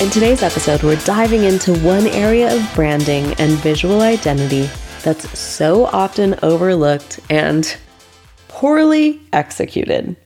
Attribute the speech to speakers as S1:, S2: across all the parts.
S1: In today's episode, we're diving into one area of branding and visual identity that's so often overlooked and poorly executed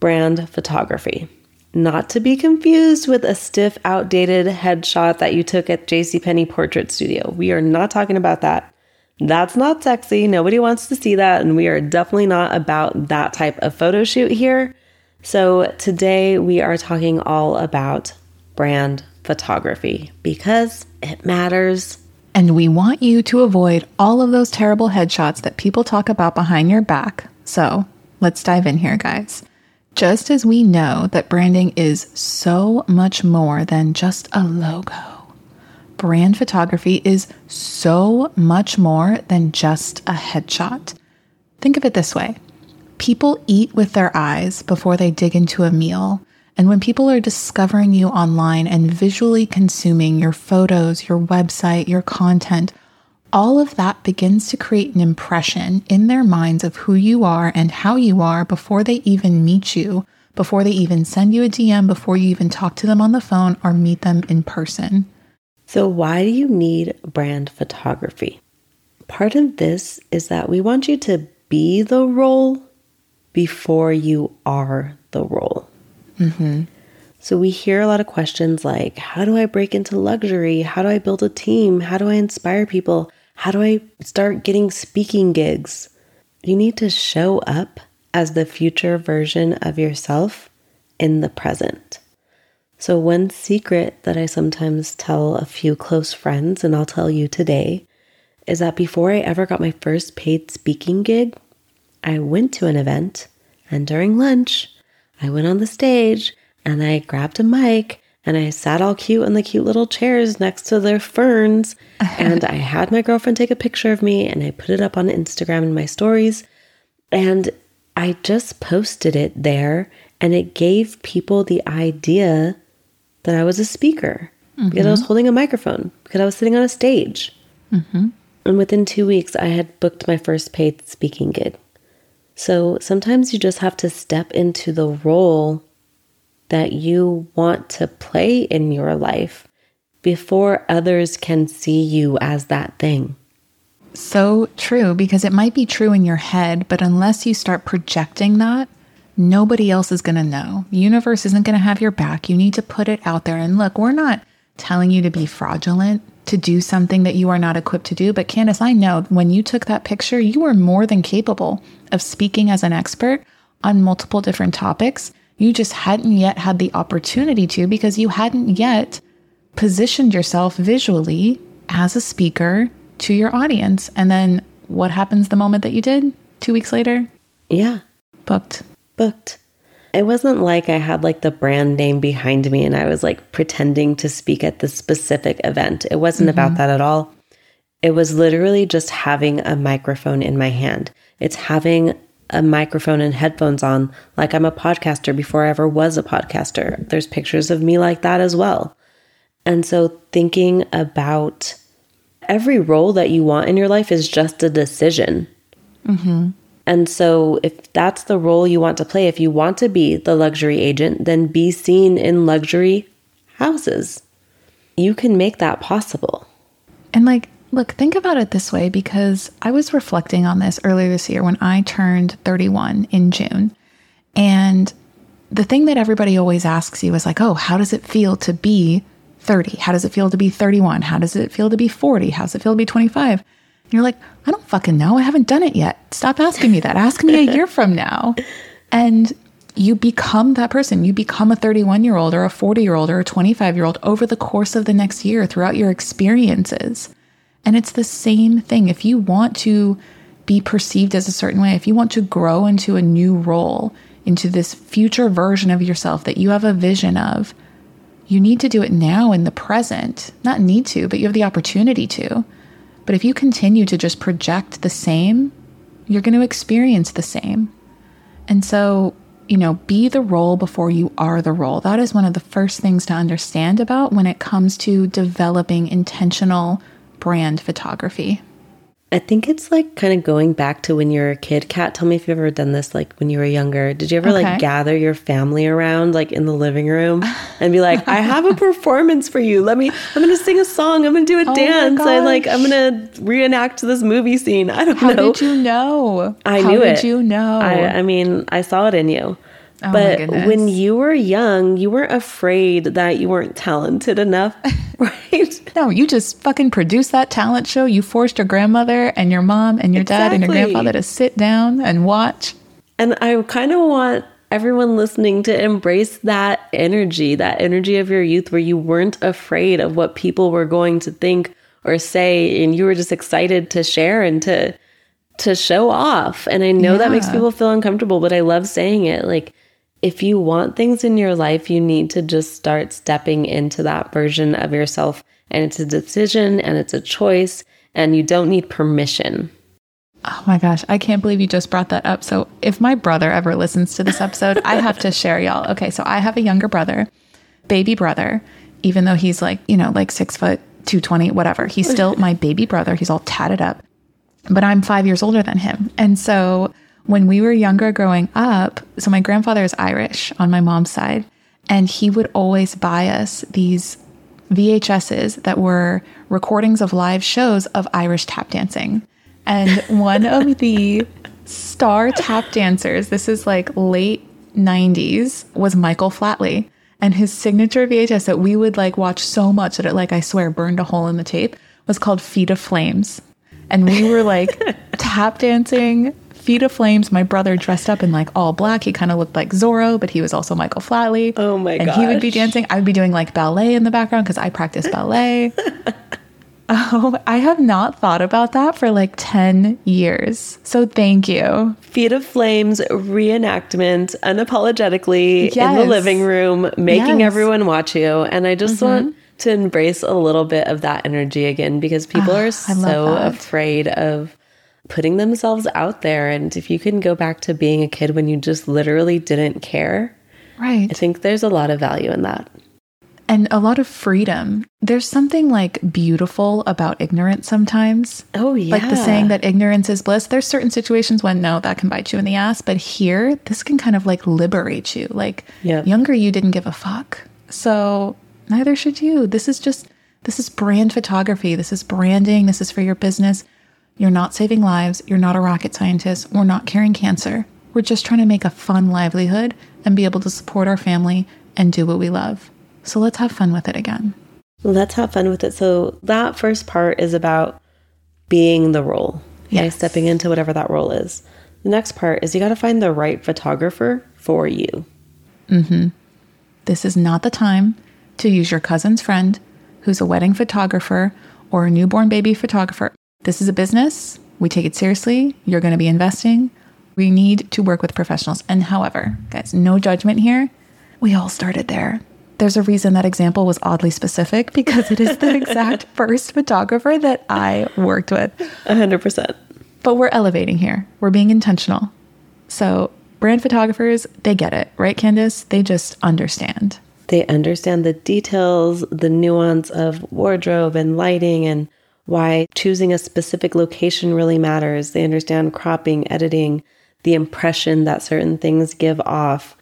S1: brand photography. Not to be confused with a stiff, outdated headshot that you took at JCPenney Portrait Studio. We are not talking about that. That's not sexy. Nobody wants to see that. And we are definitely not about that type of photo shoot here. So today we are talking all about brand photography because it matters.
S2: And we want you to avoid all of those terrible headshots that people talk about behind your back. So let's dive in here, guys. Just as we know that branding is so much more than just a logo, brand photography is so much more than just a headshot. Think of it this way people eat with their eyes before they dig into a meal. And when people are discovering you online and visually consuming your photos, your website, your content, all of that begins to create an impression in their minds of who you are and how you are before they even meet you, before they even send you a DM, before you even talk to them on the phone or meet them in person.
S1: So, why do you need brand photography? Part of this is that we want you to be the role before you are the role. Mm-hmm. So we hear a lot of questions like How do I break into luxury? How do I build a team? How do I inspire people? How do I start getting speaking gigs? You need to show up as the future version of yourself in the present. So, one secret that I sometimes tell a few close friends, and I'll tell you today, is that before I ever got my first paid speaking gig, I went to an event and during lunch, I went on the stage and I grabbed a mic and I sat all cute in the cute little chairs next to their ferns. and I had my girlfriend take a picture of me and I put it up on Instagram in my stories. And I just posted it there and it gave people the idea that I was a speaker mm-hmm. because I was holding a microphone, because I was sitting on a stage. Mm-hmm. And within two weeks, I had booked my first paid speaking gig. So sometimes you just have to step into the role that you want to play in your life before others can see you as that thing.
S2: So true, because it might be true in your head, but unless you start projecting that, nobody else is going to know. The universe isn't going to have your back. You need to put it out there. And look, we're not telling you to be fraudulent, to do something that you are not equipped to do. But Candice, I know when you took that picture, you were more than capable of speaking as an expert on multiple different topics. You just hadn't yet had the opportunity to because you hadn't yet positioned yourself visually as a speaker to your audience. And then what happens the moment that you did? Two weeks later?
S1: Yeah.
S2: Booked.
S1: Booked. It wasn't like I had like the brand name behind me and I was like pretending to speak at this specific event. It wasn't mm-hmm. about that at all. It was literally just having a microphone in my hand. It's having a microphone and headphones on, like I'm a podcaster before I ever was a podcaster. There's pictures of me like that as well. And so, thinking about every role that you want in your life is just a decision. Mm-hmm. And so, if that's the role you want to play, if you want to be the luxury agent, then be seen in luxury houses. You can make that possible.
S2: And like, Look, think about it this way because I was reflecting on this earlier this year when I turned 31 in June. And the thing that everybody always asks you is like, oh, how does it feel to be 30? How does it feel to be 31? How does it feel to be 40? How does it feel to be 25? You're like, I don't fucking know. I haven't done it yet. Stop asking me that. Ask me a year from now. And you become that person. You become a 31 year old or a 40 year old or a 25 year old over the course of the next year throughout your experiences. And it's the same thing. If you want to be perceived as a certain way, if you want to grow into a new role, into this future version of yourself that you have a vision of, You need to do it now in the present. Not need to, but you have the opportunity to. But if you continue to just project the same, you're going to experience the same. And so, you know, be the role before you are the role. That is one of the first things to understand about when it comes to developing intentional brand photography.
S1: I think it's like kind of going back to when you were a kid. Kat, tell me if you've ever done this like when you were younger. Did you ever
S2: Okay.
S1: like gather your family around like in the living room and be like, I have a performance for you. Let me, I'm going to sing a song. I'm going to do a
S2: Oh
S1: dance. I like, I'm going to reenact this movie scene. I don't
S2: How
S1: know.
S2: did you know?
S1: I
S2: How
S1: knew
S2: did
S1: it.
S2: you know?
S1: I, I mean, I saw it in you.
S2: Oh
S1: but when you were young, you weren't afraid that you weren't talented enough, right?
S2: no, you just fucking produced that talent show. You forced your grandmother and your mom and your dad and your grandfather to sit down and watch.
S1: And I kind of want everyone listening to embrace that energy, that energy of your youth where you weren't afraid of what people were going to think or say and you were just excited to share and to to show off. And I know that makes people feel uncomfortable, but I love saying it. Like if you want things in your life, you need to just start stepping into that version of yourself. And it's a decision and it's a choice, and you don't need permission.
S2: Oh my gosh, I can't believe you just brought that up. So, if my brother ever listens to this episode, I have to share y'all. Okay, so I have a younger brother, baby brother, even though he's like, you know, like six foot, 220, whatever. He's still my baby brother. He's all tatted up, but I'm five years older than him. And so, when we were younger growing up, so my grandfather is Irish on my mom's side, and he would always buy us these VHSs that were recordings of live shows of Irish tap dancing. And one of the star tap dancers, this is like late 90s, was Michael Flatley. And his signature VHS that we would like watch so much that it, like, I swear, burned a hole in the tape was called Feet of Flames. And we were like tap dancing, Feet of Flames. My brother dressed up in like all black. He kind of looked like Zorro, but he was also Michael Flatley.
S1: Oh my god!
S2: And he would be dancing. I would be doing like ballet in the background because I practice ballet. oh, I have not thought about that for like 10 years. So thank you.
S1: Feet of Flames reenactment unapologetically in the living room, making
S2: Yes.
S1: everyone watch you. And I just want mm-hmm. to embrace a little bit of that energy again because people ah, are
S2: I
S1: so afraid of putting themselves out there. And if you can go back to being a kid when you just literally didn't care,
S2: Right.
S1: I think there's a lot of value in that.
S2: and a lot of freedom. There's something like beautiful about ignorance sometimes.
S1: Oh, yeah.
S2: Like the saying that ignorance is bliss. There's certain situations when no, that can bite you in the ass. But here, this can kind of like liberate you. Like
S1: Yep.
S2: younger you didn't give a fuck. So neither should you. This is just, this is brand photography. This is branding. This is for your business. You're not saving lives. You're not a rocket scientist. We're not curing cancer. We're just trying to make a fun livelihood and be able to support our family and do what we love. So let's have fun with it again.
S1: Let's have fun with it. So that first part is about being the role. Okay,
S2: Yes.
S1: stepping into whatever that role is. The next part is you got to find the right photographer for you. Mm-hmm.
S2: This is not the time to use your cousin's friend who's a wedding photographer or a newborn baby photographer. This is a business. We take it seriously. You're going to be investing. We need to work with professionals. And however, guys, no judgment here. We all started there. There's a reason that example was oddly specific because it is the exact first photographer that I worked with.
S1: 100%.
S2: But we're elevating here. We're being intentional. So, brand photographers, they get it, right, Candice? They just understand.
S1: They understand the details, the nuance of wardrobe and lighting, and why choosing a specific location really matters. They understand cropping, editing, the impression that certain things give off.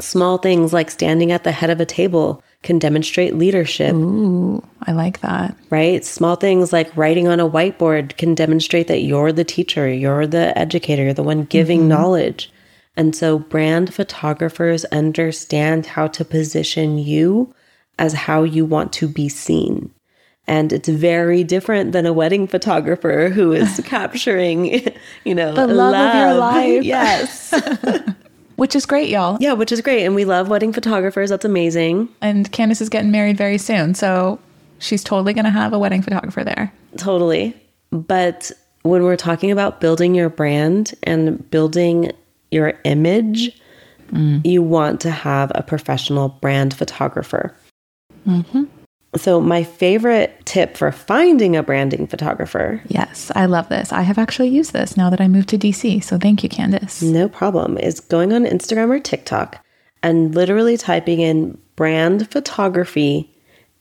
S1: Small things like standing at the head of a table can demonstrate leadership.
S2: Ooh, I like that.
S1: right? Small things like writing on a whiteboard can demonstrate that you're the teacher, you're the educator, you're the one giving mm-hmm. knowledge. And so, brand photographers understand how to position you as how you want to be seen. And it's very different than a wedding photographer who is capturing, you know,
S2: The love of your life.
S1: Yes.
S2: Which is great, y'all.
S1: yeah, which is great. And we love wedding photographers. That's amazing.
S2: And Candice is getting married very soon. So she's totally going to have a wedding photographer there.
S1: Totally. But when we're talking about building your brand and building your image, mm. you want to have a professional brand photographer. Mm-hmm. So, my favorite tip for finding a branding photographer,
S2: Yes, I love this. I have actually used this now that I moved to DC. So thank you, Candice.
S1: no problem, is going on Instagram or TikTok and literally typing in brand photography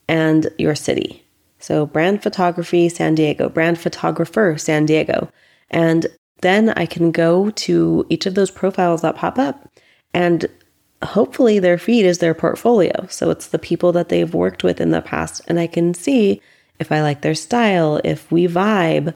S1: and your city. So, brand photography San Diego, brand photographer San Diego. And then I can go to each of those profiles that pop up and hopefully their feed is their portfolio. So it's the people that they've worked with in the past. And I can see if I like their style, if we vibe.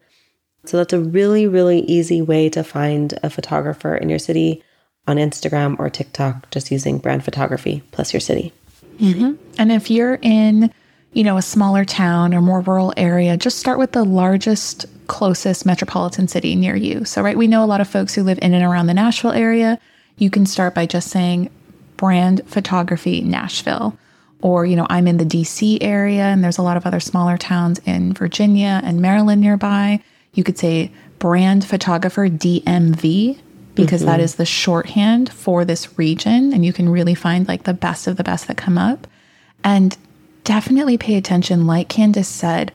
S1: So that's a really, really easy way to find a photographer in your city on Instagram or TikTok, just using brand photography plus your city. Mm-hmm.
S2: And if you're in, you know, a smaller town or more rural area, just start with the largest, closest metropolitan city near you. So, right, we know a lot of folks who live in and around the Nashville area. You can start by just saying brand photography Nashville. Or, you know, I'm in the DC area and there's a lot of other smaller towns in Virginia and Maryland nearby. You could say brand photographer DMV because that mm-hmm. is the shorthand for this region. And you can really find like the best of the best that come up. And definitely pay attention, like Candice said,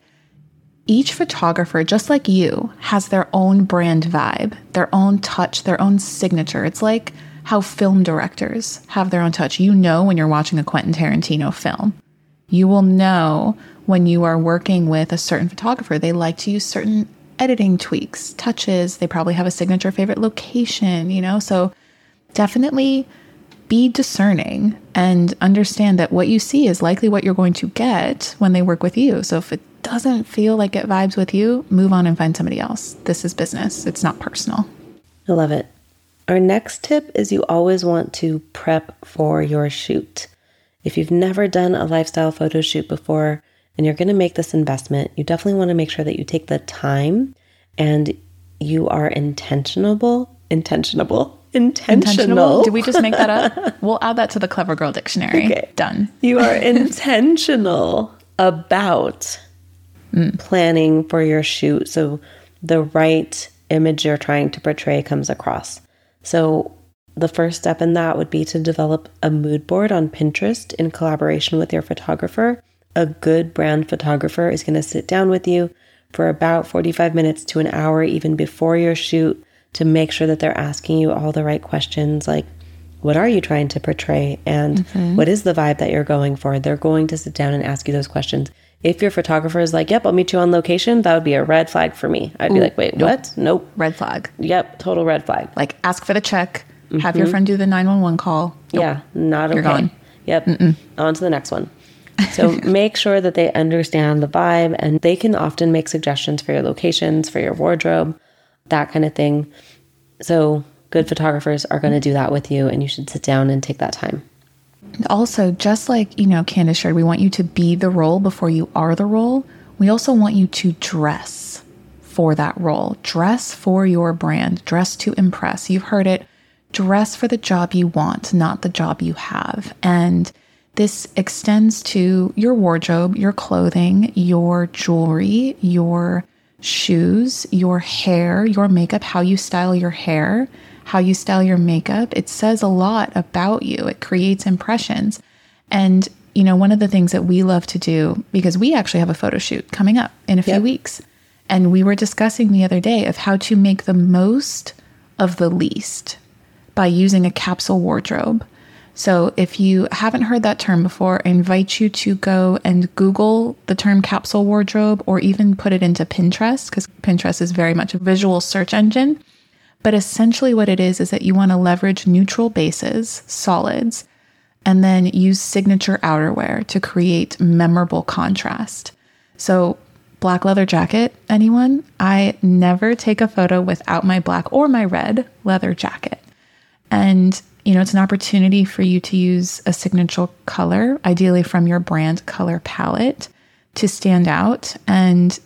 S2: each photographer, just like you, has their own brand vibe, their own touch, their own signature. It's like how film directors have their own touch. You know when you're watching a Quentin Tarantino film. You will know when you are working with a certain photographer. They like to use certain editing tweaks, touches. They probably have a signature favorite location, you know? So definitely be discerning and understand that what you see is likely what you're going to get when they work with you. So if it doesn't feel like it vibes with you, move on and find somebody else. This is business, it's not personal.
S1: I love it. Our next tip is you always want to prep for your shoot. If you've never done a lifestyle photo shoot before and you're going to make this investment, you definitely want to make sure that you take the time and you are intentionable, intentionable, intentional.
S2: Did we just make that up? we'll add that to the Clever Girl Dictionary.
S1: Okay.
S2: Done.
S1: You are intentional about mm. planning for your shoot so the right image you're trying to portray comes across. So, the first step in that would be to develop a mood board on Pinterest in collaboration with your photographer. A good brand photographer is going to sit down with you for about 45 minutes to an hour, even before your shoot, to make sure that they're asking you all the right questions like, what are you trying to portray? and mm-hmm. what is the vibe that you're going for? They're going to sit down and ask you those questions if your photographer is like yep i'll meet you on location that would be a red flag for me. I'd be like wait what? Nope.
S2: Red flag.
S1: yep total red flag.
S2: Like ask for the check, have your mm-hmm. friend do the 911 call.
S1: yeah not okay.
S2: gone.
S1: yep. On to the next one. So make sure that they understand the vibe and they can often make suggestions for your locations for your wardrobe that kind of thing. So good photographers are going to do that with you and you should sit down and take that time
S2: Also, just like, you know, Candace shared, we want you to be the role before you are the role. We also want you to dress for that role, dress for your brand, dress to impress. You've heard it dress for the job you want, not the job you have. And this extends to your wardrobe, your clothing, your jewelry, your shoes, your hair, your makeup, how you style your hair, how you style your makeup. It says a lot about you, it creates impressions. And, you know, one of the things that we love to do, because we actually have a photo shoot coming up in a few weeks. And we were discussing the other day of how to make the most of the least by using a capsule wardrobe. So, if you haven't heard that term before, I invite you to go and Google the term capsule wardrobe or even put it into Pinterest because Pinterest is very much a visual search engine. But essentially, what it is is that you want to leverage neutral bases, solids, and then use signature outerwear to create memorable contrast. So, black leather jacket, anyone? I never take a photo without my black or my red leather jacket. And, you know, it's an opportunity for you to use a signature color, ideally from your brand color palette, to stand out. And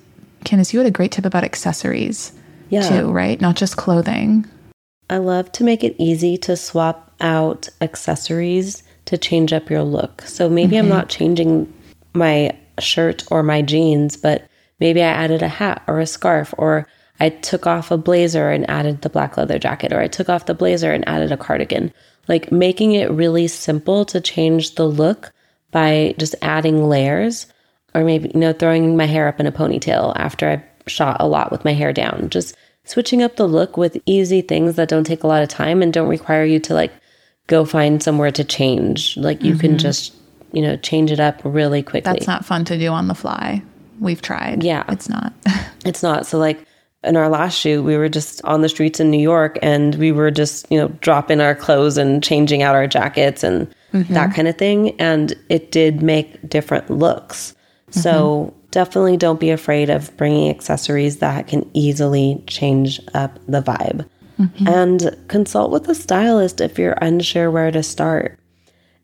S2: Candice, you had a great tip about accessories
S1: Yeah.
S2: too, right? Not just clothing.
S1: I love to make it easy to swap out accessories to change up your look. So maybe I'm mm-hmm. not changing my shirt or my jeans, but maybe I added a hat or a scarf, or I took off a blazer and added the black leather jacket, or I took off the blazer and added a cardigan. Like making it really simple to change the look, by just adding layers or maybe, you know, throwing my hair up in a ponytail after I've shot a lot with my hair down. Just switching up the look with easy things that don't take a lot of time and don't require you to like go find somewhere to change. Like you mm-hmm. can just, you know, change it up really quickly.
S2: That's not fun to do on the fly. We've tried.
S1: Yeah.
S2: It's not.
S1: it's not. So like in our last shoot, we were just on the streets in New York and we were just, you know, dropping our clothes and changing out our jackets and mm-hmm. that kind of thing. And it did make different looks. Mm-hmm. So definitely don't be afraid of bringing accessories that can easily change up the vibe. Mm-hmm. And consult with a stylist if you're unsure where to start.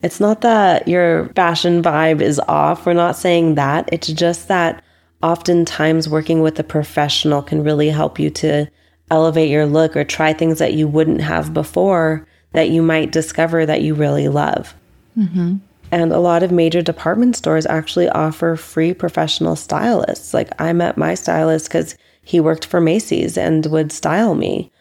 S1: It's not that your fashion vibe is off. We're not saying that. It's just that oftentimes working with a professional can really help you to elevate your look or try things that you wouldn't have before that you might discover that you really love. Mm-hmm. And a lot of major department stores actually offer free professional stylists. Like I met my stylist because he worked for Macy's and would style me.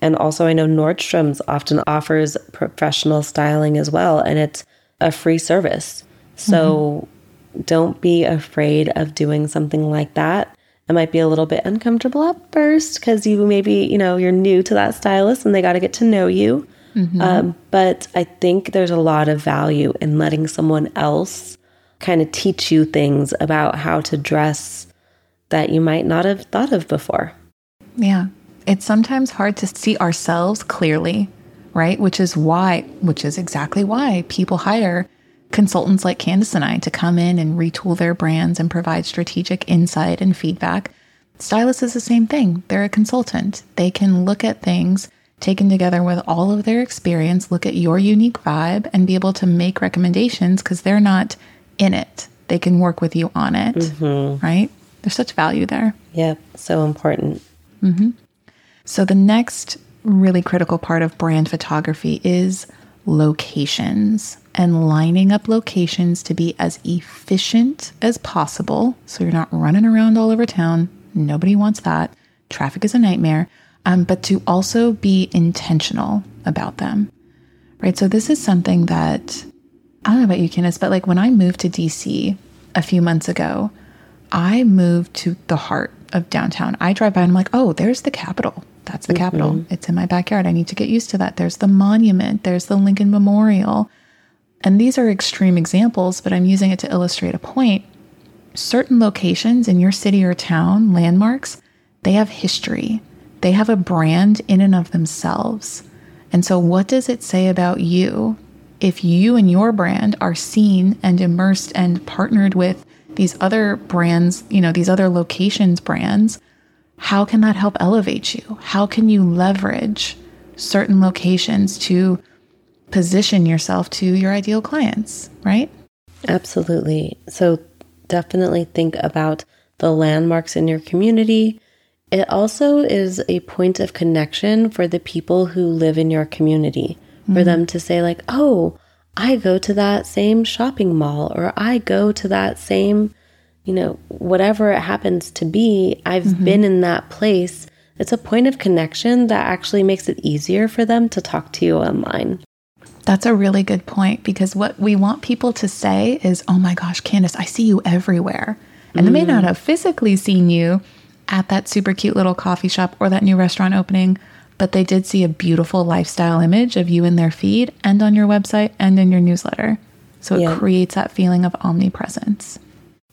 S1: And also, I know Nordstrom's often offers professional styling as well, and it's a free service. So mm-hmm. don't be afraid of doing something like that. It might be a little bit uncomfortable at first because you maybe, you know, you're new to that stylist and they got to get to know you. Mm-hmm. Um, but I think there's a lot of value in letting someone else kind of teach you things about how to dress that you might not have thought of before.
S2: Yeah it's sometimes hard to see ourselves clearly, right? Which is why, which is exactly why people hire consultants like Candice and I to come in and retool their brands and provide strategic insight and feedback. Stylist is the same thing. They're a consultant. They can look at things taken together with all of their experience, look at your unique vibe, and be able to make recommendations because they're not in it. They can work with you on it, mm-hmm. right? There's such value there.
S1: Yep, so important.
S2: Mm-hmm. So, the next really critical part of brand photography is locations and lining up locations to be as efficient as possible. So, you're not running around all over town. Nobody wants that. Traffic is a nightmare. Um, but to also be intentional about them, right? So, this is something that I don't know about you, Candice, but like when I moved to DC a few months ago, I moved to the heart of downtown. I drive by and I'm like, oh, there's the Capitol. That's the mm-hmm. Capitol. It's in my backyard. I need to get used to that. There's the monument, there's the Lincoln Memorial. And these are extreme examples, but I'm using it to illustrate a point. Certain locations in your city or town, landmarks, they have history. They have a brand in and of themselves. And so, what does it say about you if you and your brand are seen and immersed and partnered with these other brands, you know, these other locations brands? how can that help elevate you? How can you leverage certain locations to position yourself to your ideal clients, right?
S1: Absolutely. So definitely think about the landmarks in your community. It also is a point of connection for the people who live in your community, mm-hmm. for them to say, like, oh, I go to that same shopping mall, or I go to that same you know, whatever it happens to be, I've mm-hmm. been in that place. It's a point of connection that actually makes it easier for them to talk to you online.
S2: That's a really good point because what we want people to say is, oh my gosh, Candice, I see you everywhere. And mm. they may not mm. have physically seen you at that super cute little coffee shop or that new restaurant opening, but they did see a beautiful lifestyle image of you in their feed and on your website and in your newsletter. So it yeah. creates that feeling of omnipresence.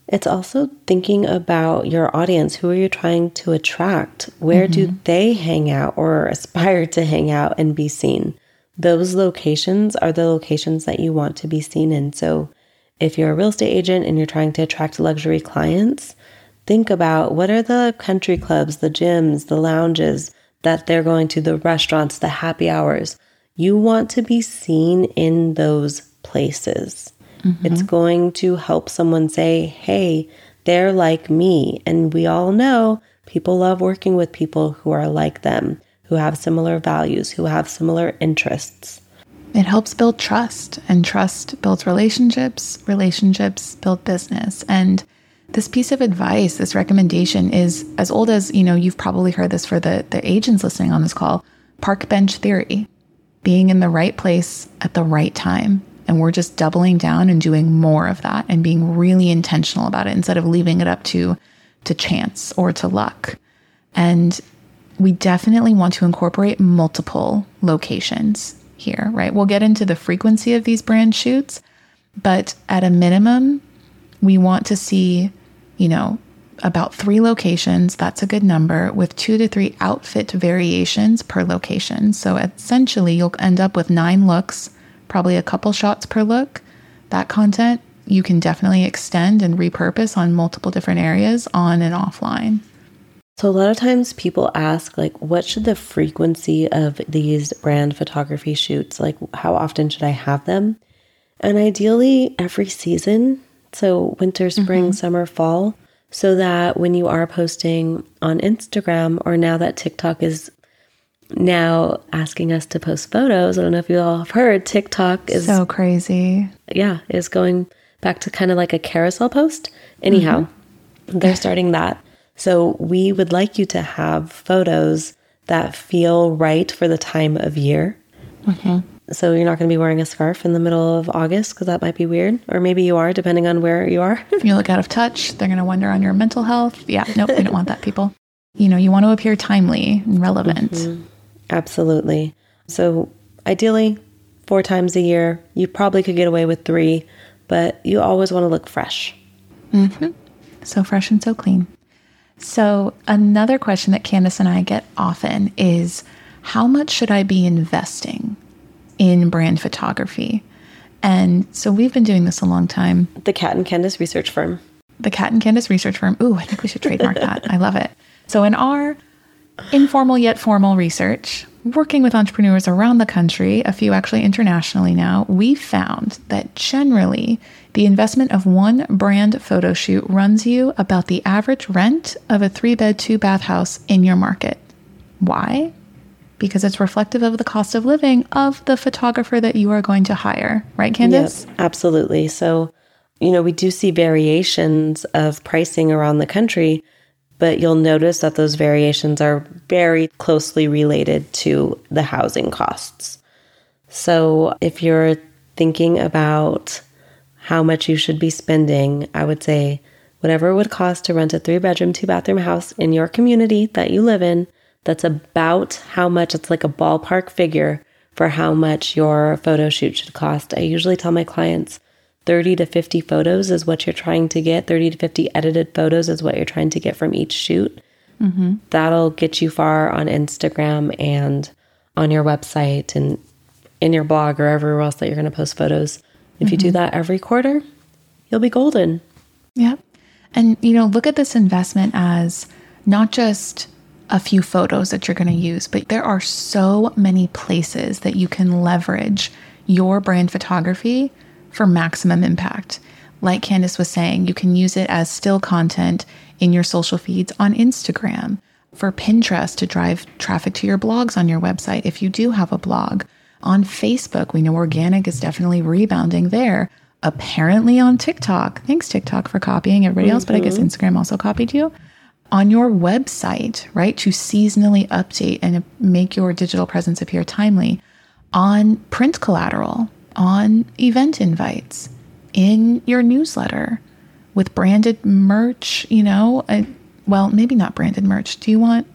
S1: It's also thinking about your audience. Who are you trying to attract? Where mm-hmm. do they hang out or aspire to hang out and be seen? Those locations are the locations that you want to be seen in. So, if you're a real estate agent and you're trying to attract luxury clients, think about what are the country clubs, the gyms, the lounges that they're going to, the restaurants, the happy hours. You want to be seen in those places. Mm-hmm. It's going to help someone say, hey, they're like me. And we all know people love working with people who are like them, who have similar values, who have similar interests.
S2: It helps build trust, and trust builds relationships, relationships build business. And this piece of advice, this recommendation is as old as, you know, you've probably heard this for the, the agents listening on this call park bench theory, being in the right place at the right time And we're just doubling down and doing more of that and being really intentional about it instead of leaving it up to to chance or to luck. And we definitely want to incorporate multiple locations here, right? We'll get into the frequency of these brand shoots, but at a minimum, we want to see, you know, about three locations. That's a good number with two to three outfit variations per location. So essentially, you'll end up with nine looks, probably a couple shots per look. That content you can definitely extend and repurpose on multiple different areas on and offline.
S1: So a lot of times people ask like what should the frequency of these brand photography shoots like how often should I have them? And ideally every season, so winter, spring, mm-hmm. summer, fall, so that when you are posting on Instagram or now that TikTok is now asking us to post photos, I don't know if you all have heard TikTok is
S2: so crazy.
S1: Yeah, is going back to kind of like a carousel post. Anyhow, mm-hmm. they're starting that. So we would like you to have photos that feel right for the time of year. Mm-hmm. So you're not going to be wearing a scarf in the middle of August because that might be weird. Or maybe you are, depending on where you are.
S2: if you look out of touch, they're going to wonder on your mental health. Yeah, nope, we don't want that, people. You know, you want to appear timely and relevant. Mm-hmm.
S1: Absolutely. So ideally, four times a year. You probably could get away with three, but you always want to look fresh.
S2: Mm-hmm. So fresh and so clean. So, another question that Candice and I get often is how much should I be investing in brand photography? And so, we've been doing this a long time.
S1: The Kat and Candice research firm.
S2: The Kat and Candice research firm. Ooh, I think we should trademark that. I love it. So, in our informal yet formal research, working with entrepreneurs around the country, a few actually internationally now, we found that generally the investment of one brand photo shoot runs you about the average rent of a three bed, two bath house in your market. Why? Because it's reflective of the cost of living of the photographer that you are going to hire, right, Candice?
S1: Yes, absolutely. So, you know, we do see variations of pricing around the country but you'll notice that those variations are very closely related to the housing costs. So if you're thinking about how much you should be spending, I would say whatever it would cost to rent a three bedroom, two bathroom house in your community that you live in, that's about how much it's like a ballpark figure for how much your photo shoot should cost. I usually tell my clients 30 to 50 photos is what you're trying to get. 30 to 50 edited photos is what you're trying to get from each shoot. Mm-hmm. That'll get you far on Instagram and on your website and in your blog or everywhere else that you're going to post photos. If mm-hmm. you do mm-hmm. that every quarter, you'll be golden.
S2: Yeah. And, you know, look at this investment as not just a few photos that you're going to use, but there are so many places that you can leverage your brand photography for maximum impact. Like Candice was saying, you can use it as still content in your social feeds on Instagram, for Pinterest to drive traffic to your blogs on your website if you do have a blog. On Facebook, we know organic is definitely rebounding there. Apparently on TikTok. Thanks, TikTok, for copying everybody mm-hmm. else, but I guess mm-hmm. Instagram also copied you. On your website, right, to seasonally update and make your digital presence appear timely. On print collateral, on event invites, in your newsletter, with branded merch, you know, uh, well, maybe not branded merch. Do you want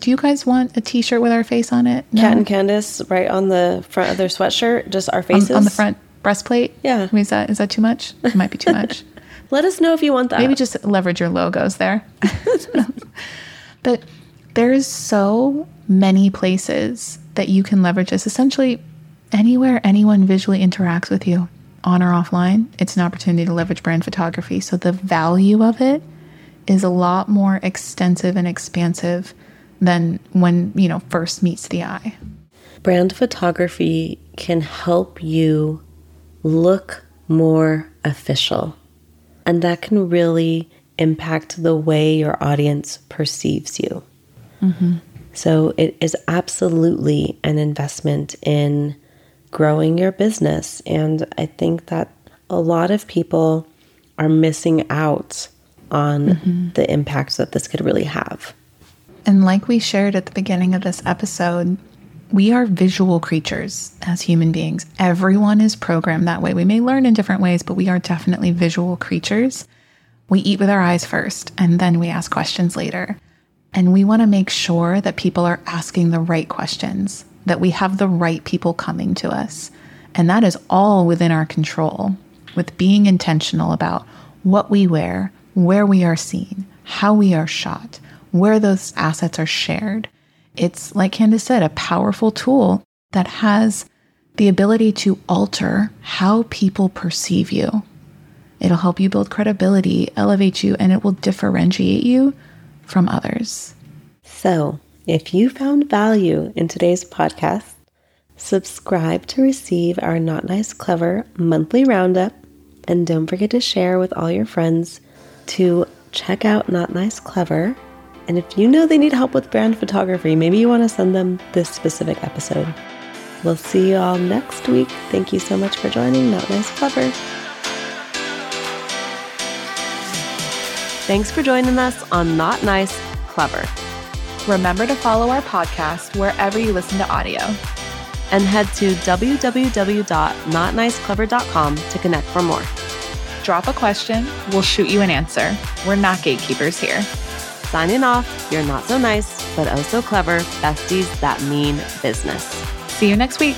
S2: do you guys want a t-shirt with our face on it?
S1: No? Kat and Candice right on the front of their sweatshirt, just our faces
S2: on, on the front breastplate.
S1: Yeah, I mean,
S2: is that is that too much? It might be too much.
S1: Let us know if you want that.
S2: Maybe just leverage your logos there. but there's so many places that you can leverage this. Essentially, anywhere anyone visually interacts with you, on or offline, it's an opportunity to leverage brand photography. So the value of it is a lot more extensive and expansive than when, you know, first meets the eye.
S1: Brand photography can help you look more official. And that can really impact the way your audience perceives you. Mm-hmm. So it is absolutely an investment in growing your business. And I think that a lot of people are missing out on mm-hmm. the impact that this could really have.
S2: And like we shared at the beginning of this episode, we are visual creatures as human beings. Everyone is programmed that way. We may learn in different ways, but we are definitely visual creatures. We eat with our eyes first, and then we ask questions later. And we want to make sure that people are asking the right questions, that we have the right people coming to us. And that is all within our control, with being intentional about what we wear, where we are seen, how we are shot, where those assets are shared. It's, like Candice said, a powerful tool that has the ability to alter how people perceive you. It'll help you build credibility, elevate you, and it will differentiate you from others.
S1: So, if you found value in today's podcast, subscribe to receive our Not Nice Clever monthly roundup, and don't forget to share with all your friends to check out Not Nice Clever. And if you know they need help with brand photography, maybe you want to send them this specific episode. We'll see you all next week. Thank you so much for joining Not Nice Clever. Thanks for joining us on Not Nice Clever.
S2: Remember to follow our podcast wherever you listen to audio.
S1: And head to www.notniceclever.com to connect for more.
S2: Drop a question, we'll shoot you an answer. We're not gatekeepers here.
S1: Signing off, you're not so nice, but oh so clever besties that mean business.
S2: See you next week.